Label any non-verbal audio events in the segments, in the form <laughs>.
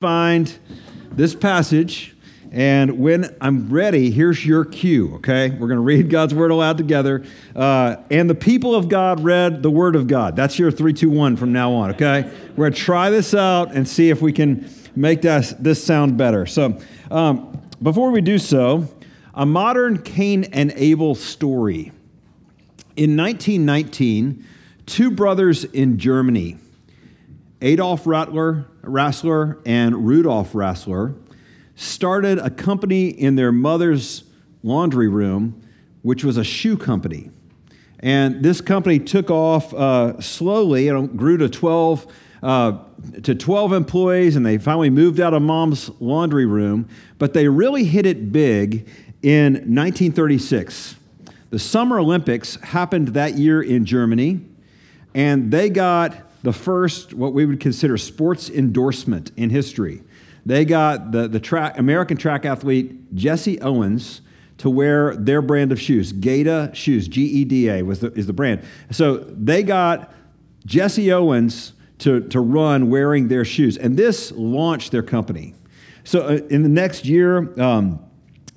find this passage, and when I'm ready, here's your cue, okay? We're going to read God's word aloud together. Uh, and the people of God read the word of God. That's your three, two, one from now on, okay? We're going to try this out and see if we can make this, this sound better. So, um, before we do so, a modern Cain and Abel story. In 1919, two brothers in Germany, Adolf Rattler, Dassler and Rudolf Dassler, started a company in their mother's laundry room, which was a shoe company. And this company took off uh, slowly and grew to 12, uh, to 12 employees, and they finally moved out of mom's laundry room. But they really hit it big in 1936. The Summer Olympics happened that year in Germany, and they got the first, what we would consider sports endorsement in history. They got the, the track, American track athlete Jesse Owens to wear their brand of shoes. Geda Shoes, G E D A was the, is the brand. So they got Jesse Owens to, to run wearing their shoes, and this launched their company. So uh, in the next year, um,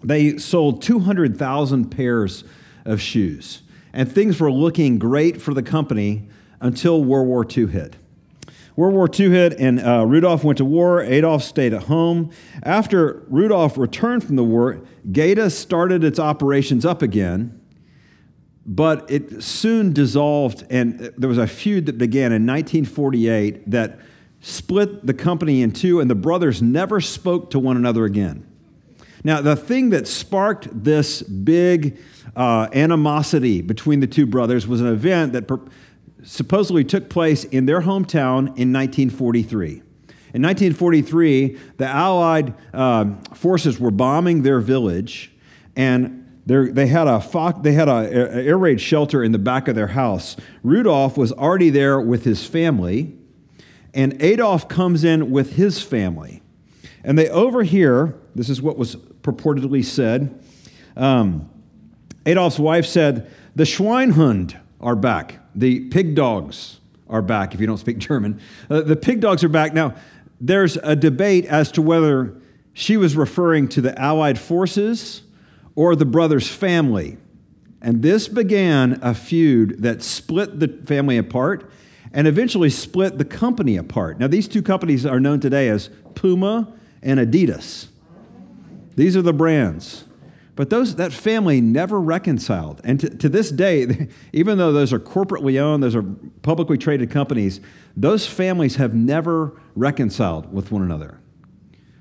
they sold 200,000 pairs of shoes, and things were looking great for the company until World War II hit. World War II hit, and uh, Rudolph went to war. Adolf stayed at home. After Rudolf returned from the war, Geda started its operations up again, but it soon dissolved, and there was a feud that began in 1948 that split the company in two, and the brothers never spoke to one another again. Now, the thing that sparked this big uh, animosity between the two brothers was an event that. Per- supposedly took place in their hometown in 1943. In 1943, the Allied um, forces were bombing their village, and they had a they had a, air raid shelter in the back of their house. Rudolph was already there with his family, and Adolf comes in with his family, and they overhear. This is what was purportedly said. Um, Adolf's wife said, "The Schweinhund are back." The pig dogs are back, if you don't speak <laughs> German. Uh, the pig dogs are back. Now, there's a debate as to whether she was referring to the Allied forces or the brother's family. And this began a feud that split the family apart and eventually split the company apart. Now, these two companies are known today as Puma and Adidas. These are the brands. But those, that family never reconciled. And to, to, this day, <laughs> even though those are corporately owned, those are publicly traded companies, those families have never reconciled with one another.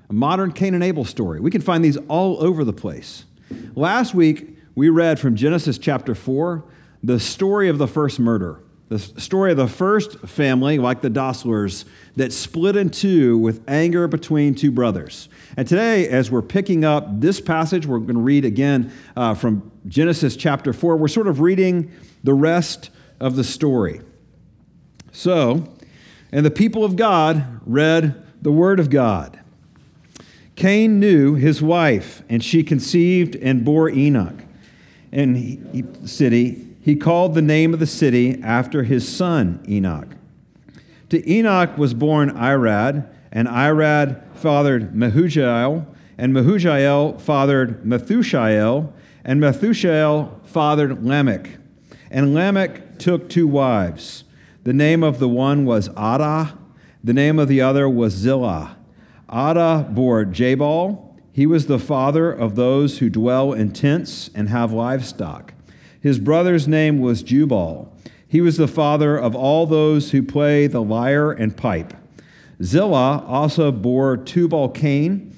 A modern Cain and Abel story. We can find these all over the place. Last week, we read from Genesis chapter 4 the story of the first murder, the story of the first family, like the Dasslers, that split in two with anger between two brothers. And today, as we're picking up this passage, we're going to read again uh, from Genesis chapter 4. We're sort of reading the rest of the story. So, and the people of God read the word of God. Cain knew his wife, and she conceived and bore Enoch. And he, he, city, he called the name of the city after his son Enoch. To Enoch was born Irad, and Irad fathered Mehujael, and Mehujael fathered Methushael, and Methushael fathered Lamech. And Lamech took two wives. The name of the one was Adah, the name of the other was Zillah. Adah bore Jabal. He was the father of those who dwell in tents and have livestock. His brother's name was Jubal. He was the father of all those who play the lyre and pipe. Zillah also bore Tubal Cain.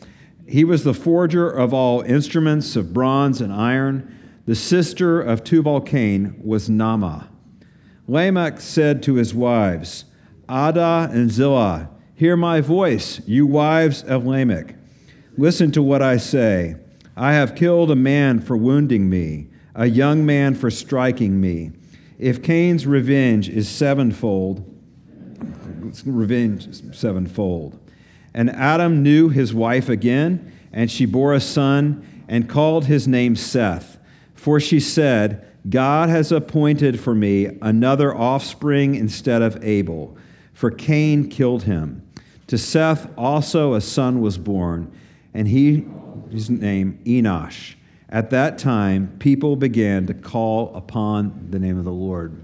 He was the forger of all instruments of bronze and iron. The sister of Tubal Cain was Naamah. Lamech said to his wives, Adah and Zillah, hear my voice, you wives of Lamech. Listen to what I say. I have killed a man for wounding me, a young man for striking me. If Cain's revenge is sevenfold, revenge sevenfold. And Adam knew his wife again, and she bore a son and called his name Seth. For she said, God has appointed for me another offspring instead of Abel, for Cain killed him. To Seth also a son was born, and he his name Enosh. At that time, people began to call upon the name of the Lord.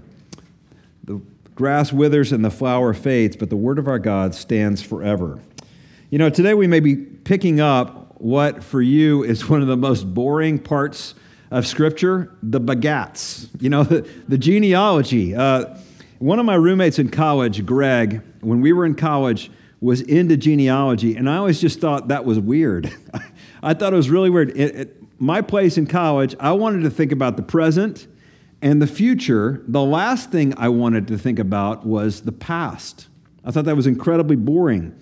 The grass withers and the flower fades, but the word of our God stands forever. You know, today we may be picking up what for you is one of the most boring parts of Scripture the begats, you know, <laughs> the, the genealogy. Uh, one of my roommates in college, Greg, when we were in college, was into genealogy, and I always just thought that was weird. <laughs> I thought it was really weird. It, it, my place in college, I wanted to think about the present and the future. The last thing I wanted to think about was the past. I thought that was incredibly boring.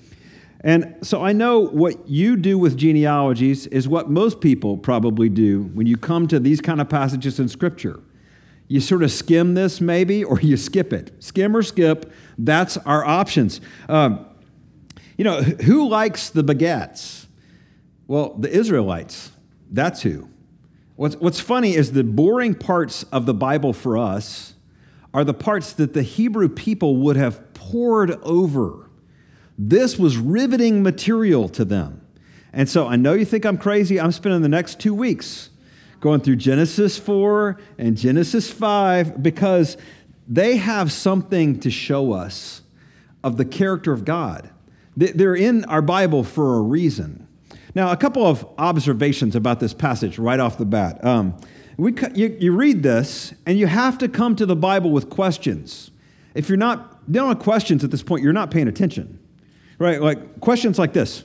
And so I know what you do with genealogies is what most people probably do when you come to these kind of passages in Scripture. You sort of skim this, maybe, or you skip it. Skim or skip, that's our options. Um, you know, who likes the begats? Well, the Israelites. That's who. What's, what's funny is the boring parts of the Bible for us are the parts that the Hebrew people would have poured over. This was riveting material to them. And so I know you think I'm crazy. I'm spending the next two weeks going through Genesis 4 and Genesis 5 because they have something to show us of the character of God. They're in our Bible for a reason. Now, a couple of observations about this passage right off the bat. Um, we, you, you read this, and you have to come to the Bible with questions. If you're not, you don't have questions at this point, you're not paying attention. Right? Like questions like this.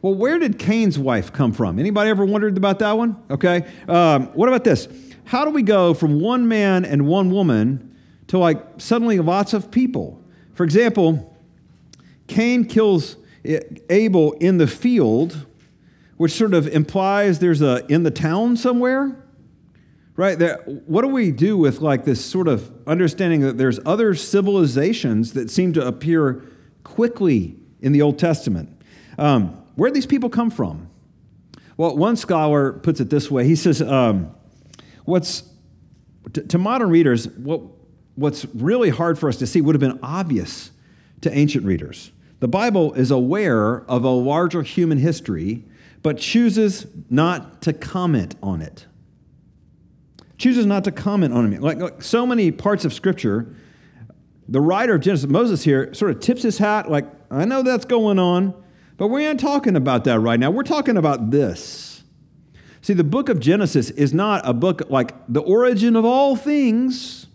Well, where did Cain's wife come from? Anybody ever wondered about that one? Okay. Um, what about this? How do we go from one man and one woman to like suddenly lots of people? For example, Cain kills Abel in the field, which sort of implies there's a in the town somewhere. Right? what do we do with like this sort of understanding that there's other civilizations that seem to appear quickly in the Old Testament? Um, where these people come from? Well, one scholar puts it this way. He says, um, "What's to, to modern readers, what, what's really hard for us to see would have been obvious to ancient readers." The Bible is aware of a larger human history, but chooses not to comment on it. Chooses not to comment on it. Like, like so many parts of Scripture, the writer of Genesis, Moses here, sort of tips his hat, like, I know that's going on, but we aren't talking about that right now. We're talking about this. See, the book of Genesis is not a book like the origin of all things,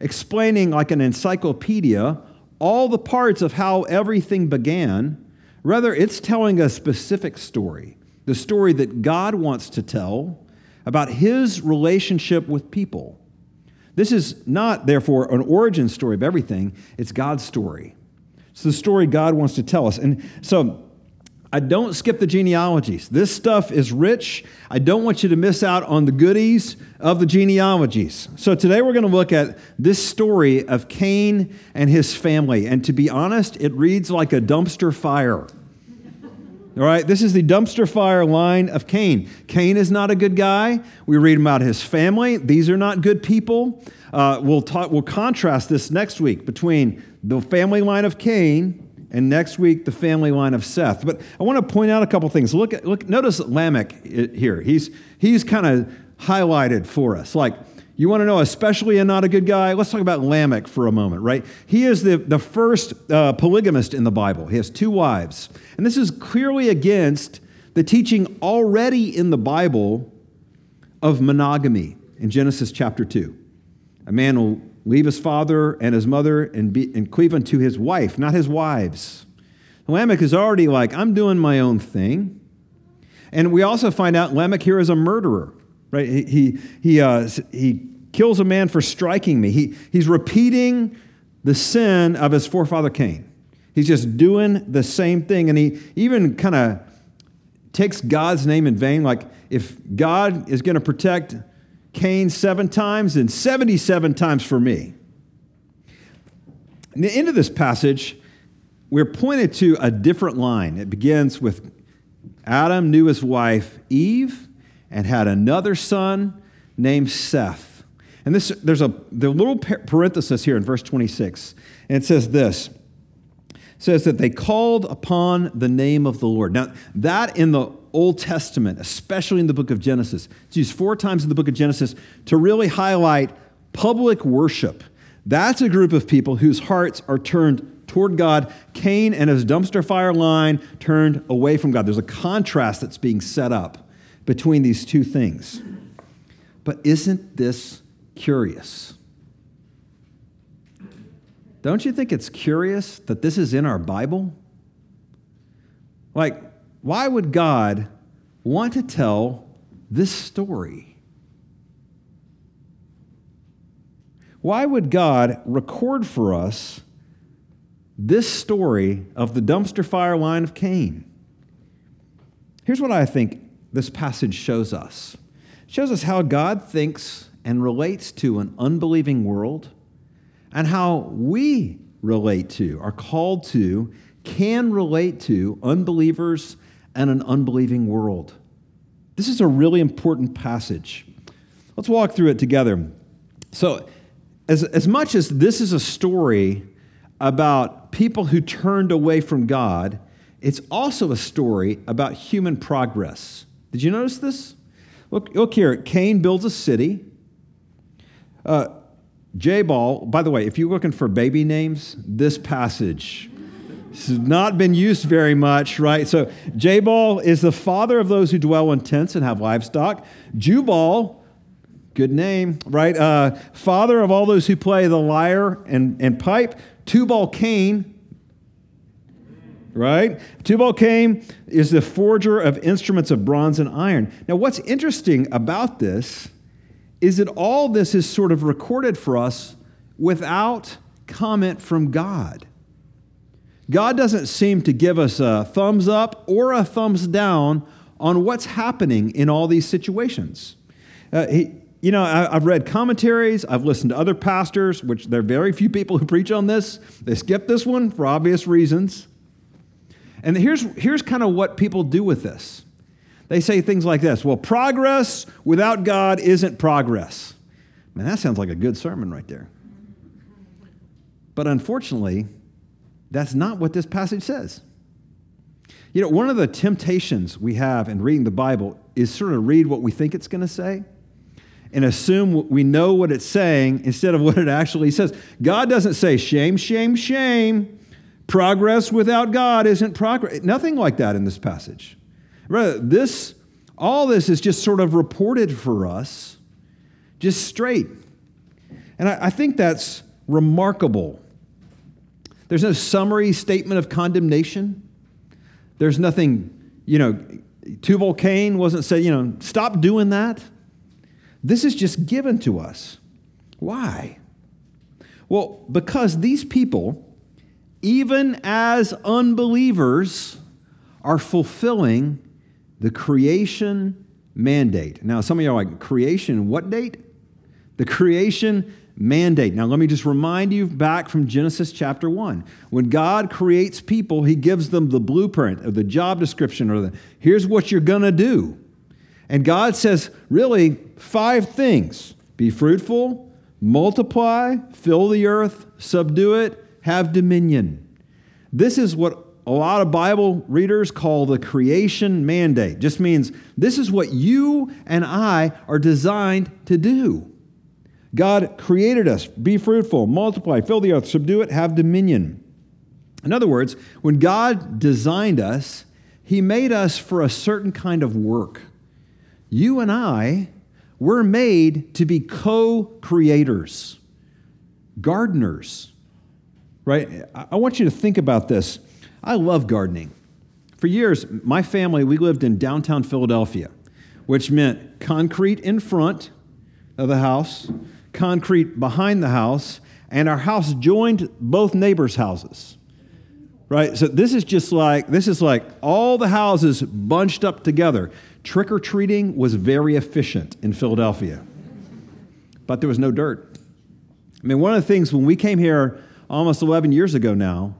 explaining like an encyclopedia all the parts of how everything began. Rather, it's telling a specific story, the story that God wants to tell about his relationship with people. This is not, therefore, an origin story of everything, it's God's story. It's the story God wants to tell us. And so, I don't skip the genealogies. This stuff is rich. I don't want you to miss out on the goodies of the genealogies. So today we're going to look at this story of Cain and his family. And to be honest, it reads like a dumpster fire. All right, this is the dumpster fire line of Cain. Cain is not a good guy. We read about his family. These are not good people. Uh, we'll, talk, we'll contrast this next week between the family line of Cain and next week the family line of Seth. But I want to point out a couple things. Look, at, look, notice Lamech here. He's he's kind of highlighted for us. Like you want to know, especially a not a good guy. Let's talk about Lamech for a moment, right? He is the the first uh, polygamist in the Bible. He has two wives, and this is clearly against the teaching already in the Bible of monogamy in Genesis chapter two. A man will leave his father and his mother and, be, and cleave unto his wife, not his wives. Lamech is already like, I'm doing my own thing. And we also find out Lamech here is a murderer, right? He, he, he, uh, he kills a man for striking me. He, he's repeating the sin of his forefather Cain. He's just doing the same thing. And he even kind of takes God's name in vain. Like, if God is going to protect Cain seven times and 77 times for me. In the end of this passage, we're pointed to a different line. It begins with Adam knew his wife Eve and had another son named Seth. And this, there's a the little parenthesis here in verse 26, and it says this says that they called upon the name of the Lord. Now, that in the Old Testament, especially in the book of Genesis, it's used four times in the book of Genesis to really highlight public worship. That's a group of people whose hearts are turned toward God. Cain and his dumpster fire line turned away from God. There's a contrast that's being set up between these two things. But isn't this curious? Don't you think it's curious that this is in our Bible? Like, why would God want to tell this story? Why would God record for us this story of the dumpster fire line of Cain? Here's what I think this passage shows us it shows us how God thinks and relates to an unbelieving world and how we relate to, are called to, can relate to unbelievers and an unbelieving world. This is a really important passage. Let's walk through it together. So, as, as much as this is a story about people who turned away from God, it's also a story about human progress. Did you notice this? Look, look here. Cain builds a city. Uh, Jabal, by the way, if you're looking for baby names, this passage has not been used very much, right? So Jabal is the father of those who dwell in tents and have livestock. Jubal, good name, right? Uh, father of all those who play the lyre and, and pipe. Tubal Cain, right? Tubal Cain is the forger of instruments of bronze and iron. Now, what's interesting about this is that all this is sort of recorded for us without comment from God. God doesn't seem to give us a thumbs up or a thumbs down on what's happening in all these situations. Uh, he, you know, I, have read commentaries, I've listened to other pastors, which there are very few people who preach on this. They skip this one for obvious reasons. And here's, here's kind of what people do with this they say things like this Well, progress without God isn't progress. Man, that sounds like a good sermon right there. But unfortunately, that's not what this passage says. You know, one of the temptations we have in reading the Bible is sort of read what we think it's going to say and assume we know what it's saying instead of what it actually says. God doesn't say shame, shame, shame. Progress without God isn't progress. Nothing like that in this passage. Rather, this, all this is just sort of reported for us, just straight. And I, I think that's remarkable. There's no summary statement of condemnation. There's nothing, you know, Tubal Cain wasn't saying, you know, stop doing that. This is just given to us. Why? Well, because these people, even as unbelievers, are fulfilling the creation mandate. Now, some of you are like, creation, what date? The creation mandate. Now, let me just remind you back from Genesis chapter 1. When God creates people, he gives them the blueprint or the job description or the here's what you're going to do. And God says, really, five things be fruitful, multiply, fill the earth, subdue it, have dominion. This is what a lot of Bible readers call the creation mandate. Just means this is what you and I are designed to do. God created us be fruitful, multiply, fill the earth, subdue it, have dominion. In other words, when God designed us, He made us for a certain kind of work. You and I were made to be co creators, gardeners, right? I want you to think about this. I love gardening. For years, my family, we lived in downtown Philadelphia, which meant concrete in front of the house, concrete behind the house, and our house joined both neighbors' houses. Right? So this is just like this is like all the houses bunched up together. Trick or treating was very efficient in Philadelphia. But there was no dirt. I mean, one of the things when we came here almost 11 years ago now,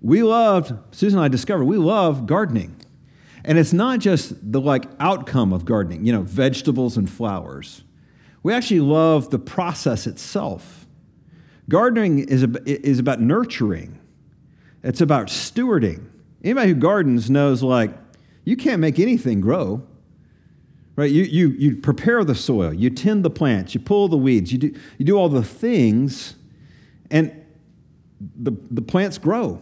we loved, Susan and I discovered, we love gardening. And it's not just the like outcome of gardening, you know, vegetables and flowers. We actually love the process itself. Gardening is, is about nurturing. it's about stewarding. Anybody who gardens knows like you can't make anything grow. Right? You, you, you prepare the soil, you tend the plants, you pull the weeds, you do, you do all the things, and the, the plants grow.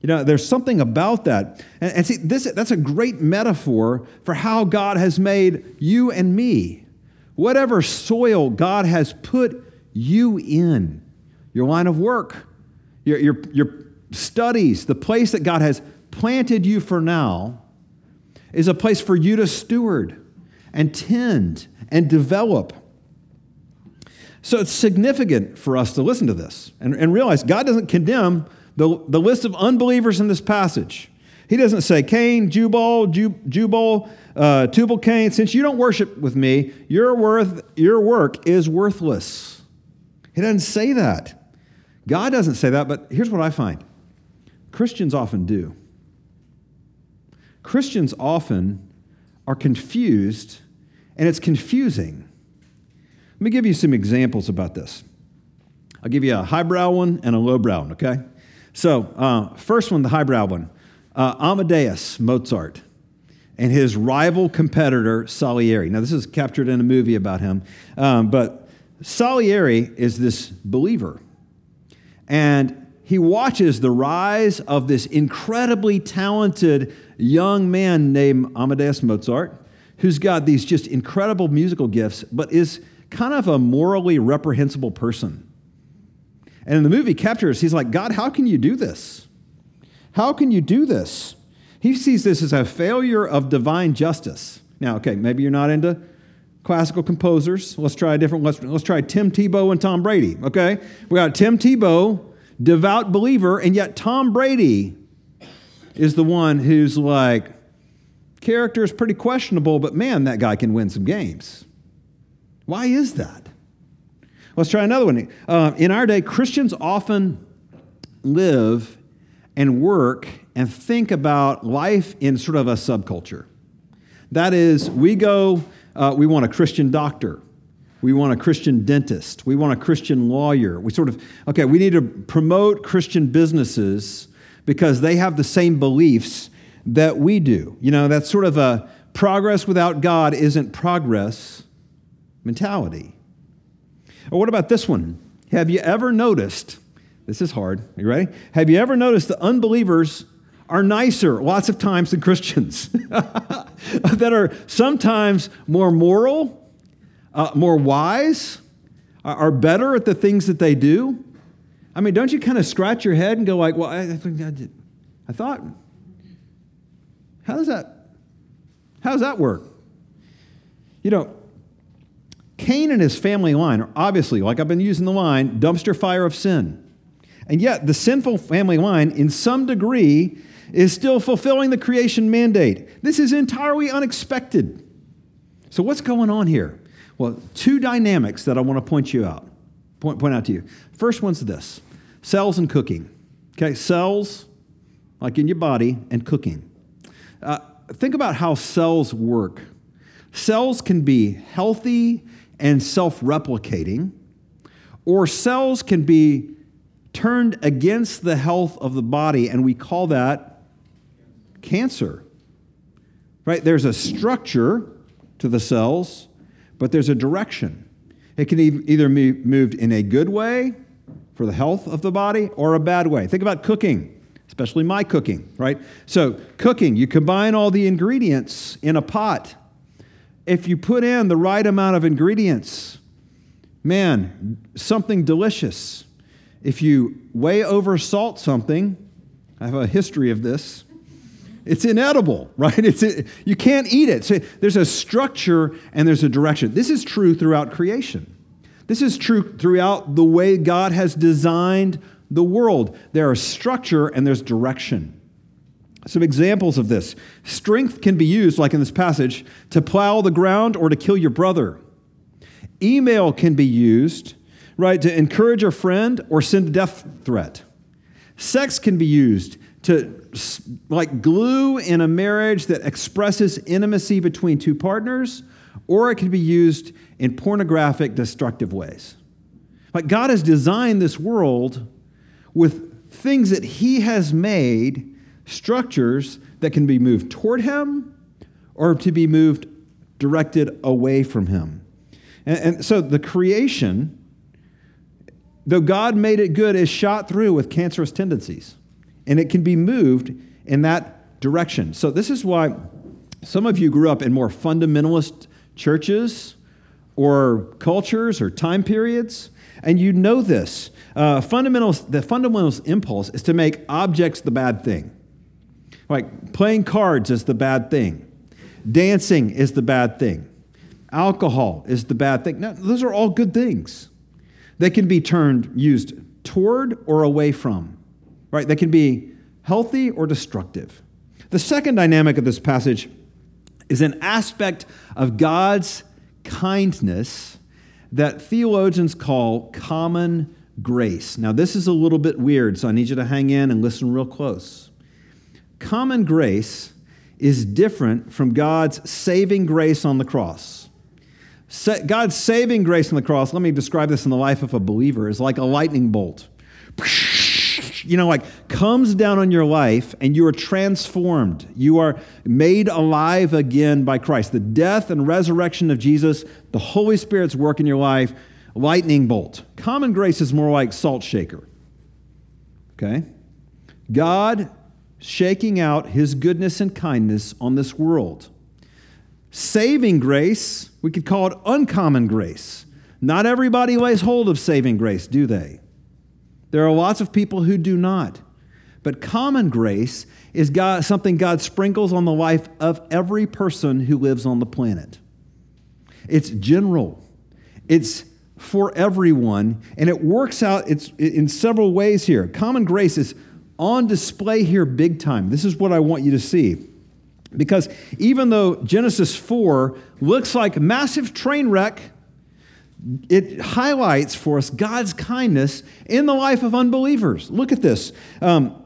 You know, there's something about that. And, and see, this, that's a great metaphor for how God has made you and me. Whatever soil God has put you in, your line of work, your, your, your studies, the place that God has planted you for now, is a place for you to steward and tend and develop. So it's significant for us to listen to this and, and realize God doesn't condemn the, the list of unbelievers in this passage. He doesn't say, Cain, Jubal, Jubal, uh, Tubal Cain, since you don't worship with me, your, worth, your work is worthless. He doesn't say that. God doesn't say that, but here's what I find Christians often do. Christians often are confused, and it's confusing. Let me give you some examples about this. I'll give you a highbrow one and a lowbrow one, okay? So, uh, first one, the highbrow one uh, Amadeus Mozart and his rival competitor, Salieri. Now, this is captured in a movie about him, um, but Salieri is this believer. And he watches the rise of this incredibly talented young man named Amadeus Mozart, who's got these just incredible musical gifts, but is kind of a morally reprehensible person. And in the movie Captures, he's like, God, how can you do this? How can you do this? He sees this as a failure of divine justice. Now, okay, maybe you're not into classical composers. Let's try a different, let's, let's try Tim Tebow and Tom Brady, okay? We got Tim Tebow, devout believer, and yet Tom Brady is the one who's like, character is pretty questionable, but man, that guy can win some games. Why is that? Let's try another one. Uh, in our day, Christians often live and work and think about life in sort of a subculture. That is, we go, uh, we want a Christian doctor. We want a Christian dentist. We want a Christian lawyer. We sort of, okay, we need to promote Christian businesses because they have the same beliefs that we do. You know, that's sort of a progress without God isn't progress mentality. Or what about this one? Have you ever noticed? This is hard. Are you ready? Have you ever noticed that unbelievers are nicer lots of times than Christians? <laughs> that are sometimes more moral, uh, more wise, are better at the things that they do? I mean, don't you kind of scratch your head and go like, well, I, I, I thought, how does that, how does that work? You know, Cain and his family line are obviously, like I've been using the line, dumpster fire of sin. And yet, the sinful family line, in some degree, is still fulfilling the creation mandate. This is entirely unexpected. So, what's going on here? Well, two dynamics that I want to point you out, point, point out to you. First one's this cells and cooking. Okay, cells, like in your body, and cooking. Uh, think about how cells work. Cells can be healthy and self replicating, or cells can be turned against the health of the body, and we call that cancer. Right? There's a structure to the cells, but there's a direction. It can either be moved in a good way for the health of the body or a bad way. Think about cooking especially my cooking, right? So, cooking, you combine all the ingredients in a pot if you put in the right amount of ingredients, man, something delicious. If you way over salt something, I have a history of this. It's inedible, <laughs> right? It's, you can't eat it. So there's a structure and there's a direction. This is true throughout creation. This is true throughout the way God has designed the world. There is structure and there's direction. Some examples of this strength can be used, like in this passage, to plow the ground or to kill your brother. Email can be used, right, to encourage a friend or send a death threat. Sex can be used to, like, glue in a marriage that expresses intimacy between two partners, or it can be used in pornographic, destructive ways. Like, God has designed this world with things that he has made, structures that can be moved toward him or to be moved directed away from him. And, and so the creation, though God made it good, is shot through with cancerous tendencies. And it can be moved in that direction. So this is why some of you grew up in more fundamentalist churches or cultures or time periods, and you know this. Uh, fundamentals, the fundamentalist impulse is to make objects the bad thing. Like playing cards is the bad thing, dancing is the bad thing, alcohol is the bad thing. Now, those are all good things. They can be turned, used toward or away from, right? They can be healthy or destructive. The second dynamic of this passage is an aspect of God's kindness that theologians call common grace. Now, this is a little bit weird, so I need you to hang in and listen real close. Common grace is different from God's saving grace on the cross. God's saving grace on the cross, let me describe this in the life of a believer, is like a lightning bolt you know, like comes down on your life and you are transformed. You are made alive again by Christ. The death and resurrection of Jesus, the Holy Spirit's work in your life, lightning bolt. Common grace is more like salt shaker. Okay? God shaking out his goodness and kindness on this world. Saving grace, we could call it uncommon grace. Not everybody lays hold of saving grace, do they? There are lots of people who do not. But common grace is God, something God sprinkles on the life of every person who lives on the planet. It's general, it's for everyone, and it works out it's in several ways here. Common grace is on display here big time. This is what I want you to see. Because even though Genesis 4 looks like a massive train wreck, it highlights for us God's kindness in the life of unbelievers. Look at this. Um,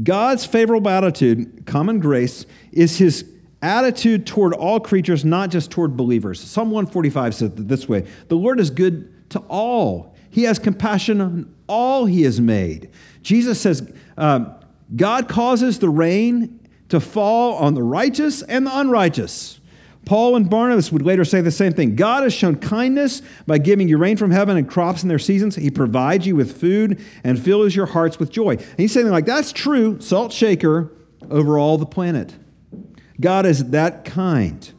God's favorable attitude, common grace, is his attitude toward all creatures, not just toward believers. Psalm 145 says it this way The Lord is good to all, He has compassion on all He has made. Jesus says, um, God causes the rain to fall on the righteous and the unrighteous. Paul and Barnabas would later say the same thing. God has shown kindness by giving you rain from heaven and crops in their seasons. He provides you with food and fills your hearts with joy. And he's saying, like, that's true, salt shaker over all the planet. God is that kind.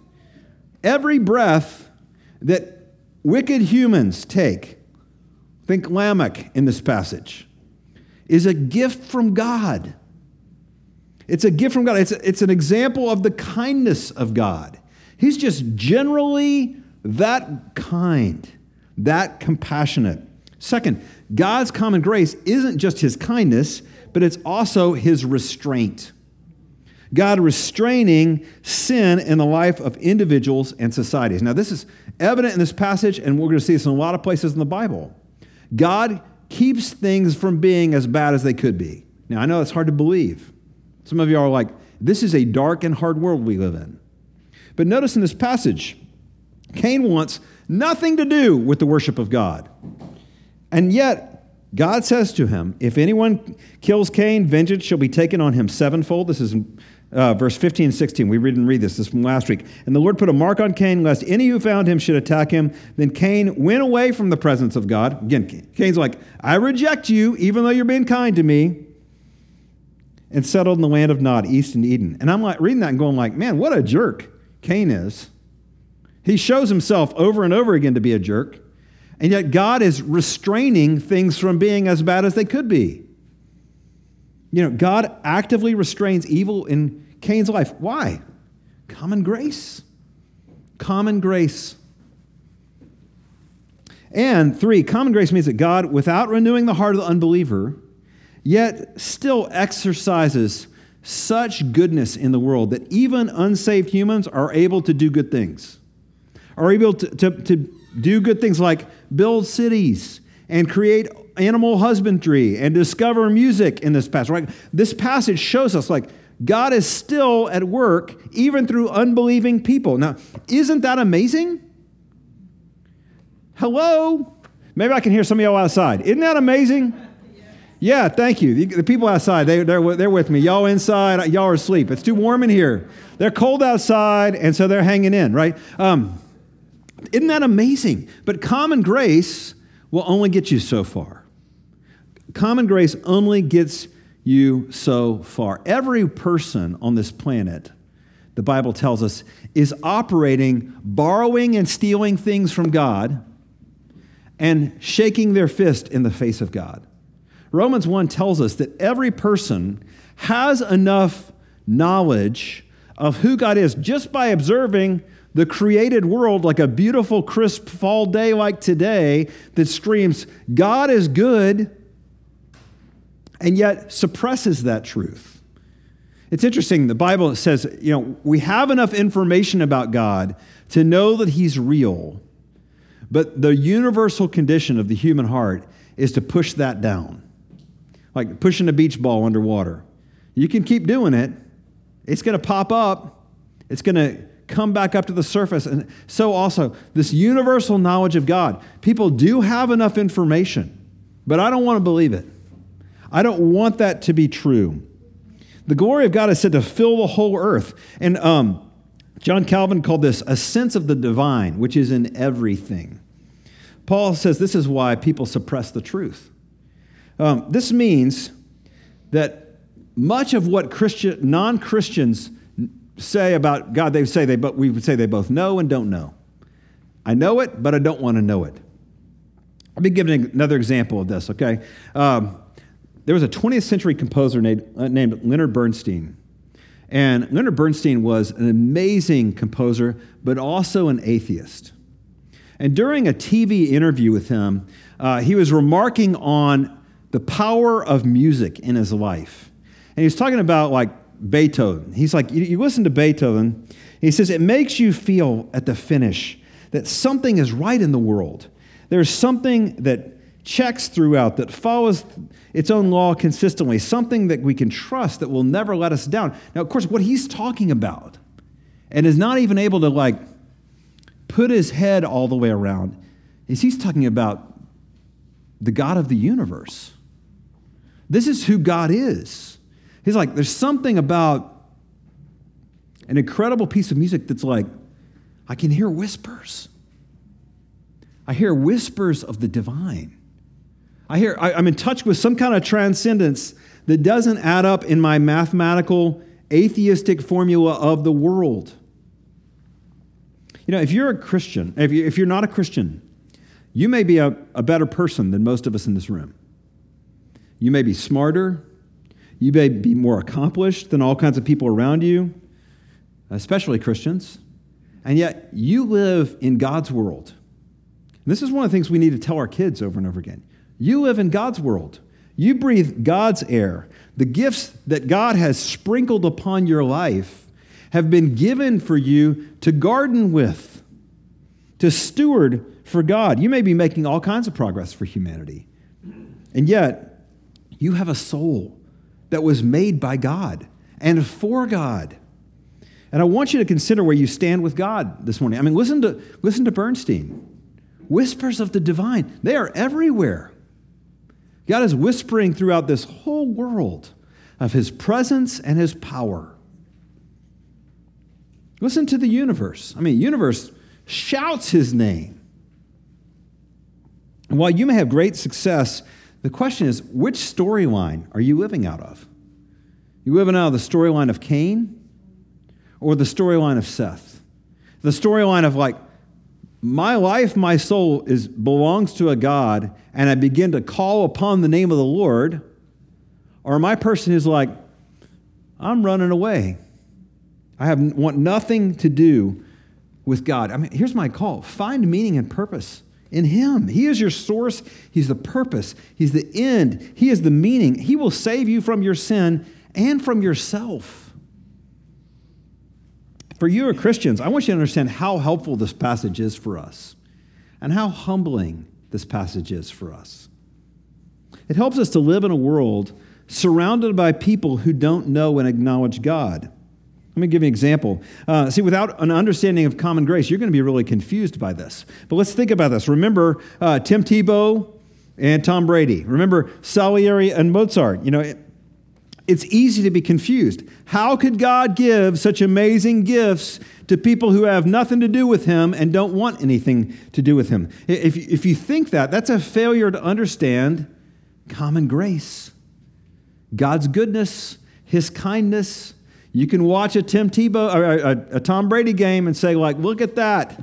Every breath that wicked humans take, think Lamech in this passage, is a gift from God. It's a gift from God. It's, it's an example of the kindness of God. He's just generally that kind, that compassionate. Second, God's common grace isn't just his kindness, but it's also his restraint. God restraining sin in the life of individuals and societies. Now, this is evident in this passage, and we're going to see this in a lot of places in the Bible. God keeps things from being as bad as they could be. Now, I know it's hard to believe. Some of you are like, this is a dark and hard world we live in. But notice in this passage, Cain wants nothing to do with the worship of God. And yet, God says to him, If anyone kills Cain, vengeance shall be taken on him sevenfold. This is uh, verse 15 and 16. We read and read this. This from last week. And the Lord put a mark on Cain, lest any who found him should attack him. Then Cain went away from the presence of God. Again, Cain's like, I reject you, even though you're being kind to me. And settled in the land of Nod, east in Eden. And I'm like reading that and going like, man, what a jerk. Cain is. He shows himself over and over again to be a jerk, and yet God is restraining things from being as bad as they could be. You know, God actively restrains evil in Cain's life. Why? Common grace. Common grace. And three, common grace means that God, without renewing the heart of the unbeliever, yet still exercises such goodness in the world that even unsaved humans are able to do good things, are able to, to, to do good things like build cities and create animal husbandry and discover music in this passage. Right? This passage shows us like God is still at work even through unbelieving people. Now, isn't that amazing? Hello? Maybe I can hear some of y'all outside. Isn't that amazing? Yeah, thank you. The, people outside, they, they're, they're with me. Y'all inside, y'all are asleep. It's too warm in here. They're cold outside, and so they're hanging in, right? Um, isn't that amazing? But common grace will only get you so far. Common grace only gets you so far. Every person on this planet, the Bible tells us, is operating, borrowing and stealing things from God and shaking their fist in the face of God. Romans 1 tells us that every person has enough knowledge of who God is just by observing the created world like a beautiful, crisp fall day like today that screams, God is good, and yet suppresses that truth. It's interesting, the Bible says, you know, we have enough information about God to know that He's real, but the universal condition of the human heart is to push that down like pushing a beach ball underwater. You can keep doing it, it's going to pop up, it's going to come back up to the surface. And so, also, this universal knowledge of God. People do have enough information, but I don't want to believe it. I don't want that to be true. The glory of God is said to fill the whole earth. And um, John Calvin called this a sense of the divine, which is in everything. Paul says this is why people suppress the truth. Um, this means that much of what Christian, non-Christians say about God, they say they, but we would say they both know and don't know. I know it, but I don't want to know it. Let me give another example of this, okay? Um, there was a 20th century composer named, uh, named Leonard Bernstein. And Leonard Bernstein was an amazing composer, but also an atheist. And during a TV interview with him, uh, he was remarking on the power of music in his life. And he's talking about like Beethoven. He's like, you, you listen to Beethoven, he says, it makes you feel at the finish that something is right in the world. There's something that checks throughout, that follows its own law consistently, something that we can trust that will never let us down. Now, of course, what he's talking about, and is not even able to like put his head all the way around, is he's talking about the God of the universe. This is who God is. He's like, there's something about an incredible piece of music that's like, I can hear whispers. I hear whispers of the divine. I hear, I, am in touch with some kind of transcendence that doesn't add up in my mathematical, atheistic formula of the world. You know, if you're a Christian, if, you, if you're not a Christian, you may be a, a better person than most of us in this room. You may be smarter. You may be more accomplished than all kinds of people around you, especially Christians. And yet, you live in God's world. And this is one of the things we need to tell our kids over and over again. You live in God's world. You breathe God's air. The gifts that God has sprinkled upon your life have been given for you to garden with, to steward for God. You may be making all kinds of progress for humanity. And yet, you have a soul that was made by God and for God. And I want you to consider where you stand with God this morning. I mean, listen to, listen to Bernstein. Whispers of the divine, they are everywhere. God is whispering throughout this whole world of his presence and his power. Listen to the universe. I mean, universe shouts his name. And while you may have great success the question is, which storyline are you living out of? You living out of the storyline of Cain or the storyline of Seth? The storyline of like, my life, my soul is belongs to a God, and I begin to call upon the name of the Lord, or my person is like, I'm running away. I have want nothing to do with God. I mean, here's my call: find meaning and purpose in Him. He is your source, He's the purpose, He's the end, He is the meaning. He will save you from your sin and from yourself. For you, are Christians, I want you to understand how helpful this passage is for us and how humbling this passage is for us. It helps us to live in a world surrounded by people who don't know and acknowledge God. Let me give you an example. Uh, see, without an understanding of common grace, you're going to be really confused by this. But let's think about this. Remember uh, Tim Tebow and Tom Brady. Remember Salieri and Mozart. You know, it's easy to be confused. How could God give such amazing gifts to people who have nothing to do with Him and don't want anything to do with Him? If, if you think that, that's a failure to understand common grace, God's goodness, His kindness. You can watch a Tim Tebow or a, a Tom Brady game and say, like, look at that.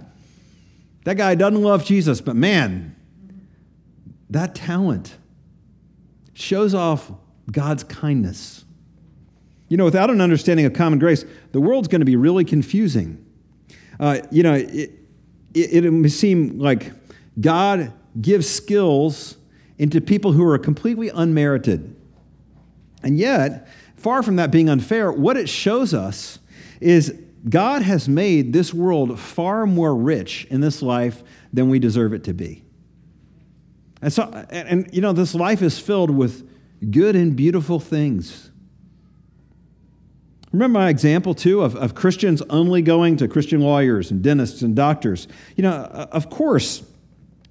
That guy doesn't love Jesus, but man, that talent shows off God's kindness. You know, without an understanding of common grace, the world's going to be really confusing. Uh, you know, it, it, it may seem like God gives skills into people who are completely unmerited. And yet, far from that being unfair, what it shows us is God has made this world far more rich in this life than we deserve it to be. And so, and, and you know, this life is filled with good and beautiful things. Remember my example, too, of, of Christians only going to Christian lawyers and dentists and doctors. You know, of course,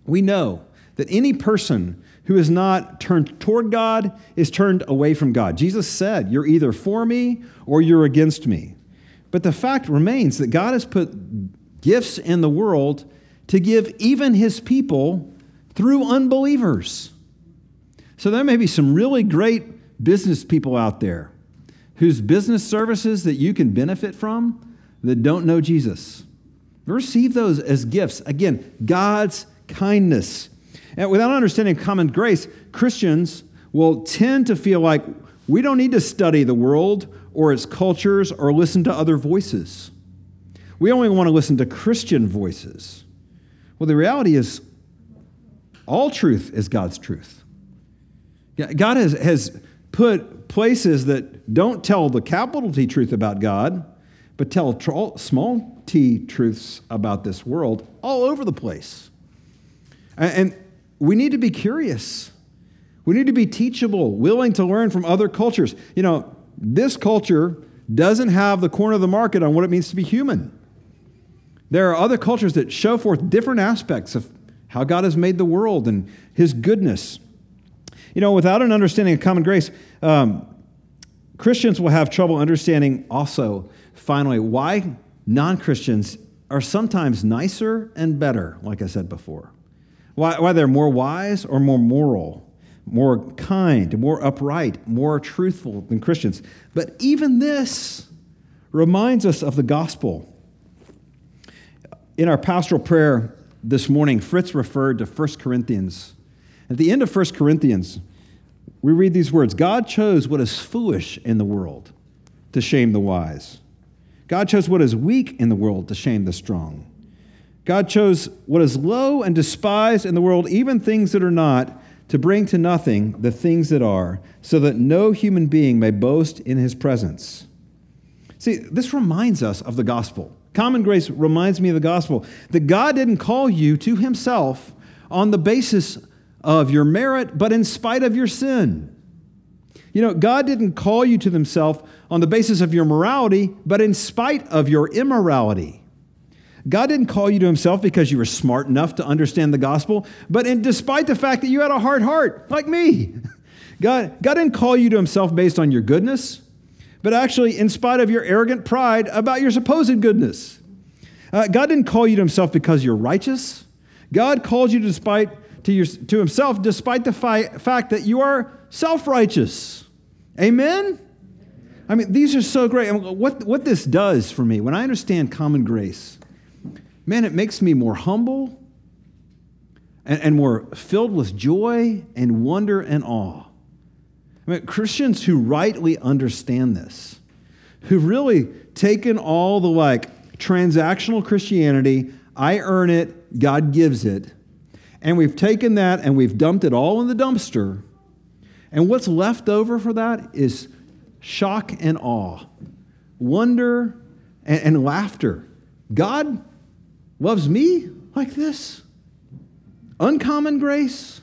we know that any person who is not turned toward God is turned away from God. Jesus said, You're either for me or you're against me. But the fact remains that God has put gifts in the world to give even his people through unbelievers. So there may be some really great business people out there whose business services that you can benefit from that don't know Jesus. Receive those as gifts. Again, God's kindness. And without understanding common grace, Christians will tend to feel like we don't need to study the world or its cultures or listen to other voices. We only want to listen to Christian voices. Well, the reality is, all truth is God's truth. God has, has put places that don't tell the capital T truth about God, but tell tr- small t truths about this world all over the place. And we need to be curious. We need to be teachable, willing to learn from other cultures. You know, this culture doesn't have the corner of the market on what it means to be human. There are other cultures that show forth different aspects of how God has made the world and his goodness. You know, without an understanding of common grace, um, Christians will have trouble understanding also, finally, why non Christians are sometimes nicer and better, like I said before. Why, why they're more wise or more moral, more kind, more upright, more truthful than Christians. But even this reminds us of the gospel. In our pastoral prayer this morning, Fritz referred to 1 Corinthians at the end of 1 Corinthians, we read these words God chose what is foolish in the world to shame the wise. God chose what is weak in the world to shame the strong. God chose what is low and despised in the world, even things that are not, to bring to nothing the things that are, so that no human being may boast in his presence. See, this reminds us of the gospel. Common grace reminds me of the gospel that God didn't call you to himself on the basis of your merit, but in spite of your sin. You know, God didn't call you to Himself on the basis of your morality, but in spite of your immorality. God didn't call you to Himself because you were smart enough to understand the gospel, but in, despite the fact that you had a hard heart, like me. <laughs> God, God didn't call you to Himself based on your goodness, but actually in spite of your arrogant pride about your supposed goodness. Uh, God didn't call you to Himself because you're righteous. God called you despite to, your, to himself despite the fi- fact that you are self righteous. Amen? I mean, these are so great. what, what this does for me, when I understand common grace, man, it makes me more humble and, and more filled with joy and wonder and awe. I mean, Christians who rightly understand this, who've really taken all the like transactional Christianity, I earn it, God gives it, and we've taken that and we've dumped it all in the dumpster. And what's left over for that is shock and awe, wonder and, and laughter. God loves me like this. Uncommon grace.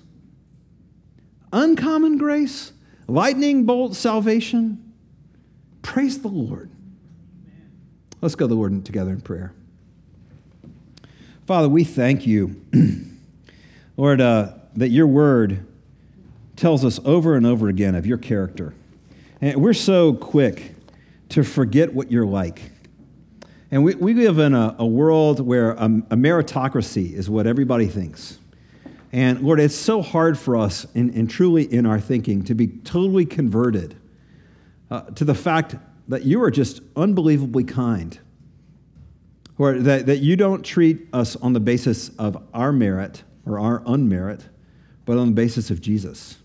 Uncommon grace. Lightning bolt salvation. Praise the Lord. Let's go to the Lord together in prayer. Father, we thank you. <clears throat> Lord, uh, that your word tells us over and over again of your character. And we're so quick to forget what you're like. And we, we live in a, a world where a, a, meritocracy is what everybody thinks. And Lord, it's so hard for us, in truly in our thinking, to be totally converted uh, to the fact that you are just unbelievably kind. Or that, that you don't treat us on the basis of our merit or our unmerit, but on the basis of Jesus.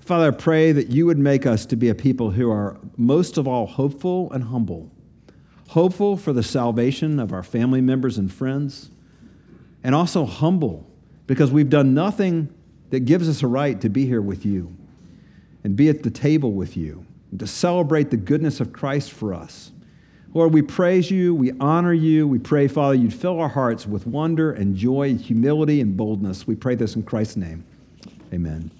Father, I pray that you would make us to be a people who are most of all hopeful and humble. Hopeful for the salvation of our family members and friends, and also humble because we've done nothing that gives us a right to be here with you and be at the table with you and to celebrate the goodness of Christ for us. Lord, we praise you, we honor you. We pray, Father, you'd fill our hearts with wonder and joy, humility and boldness. We pray this in Christ's name. Amen.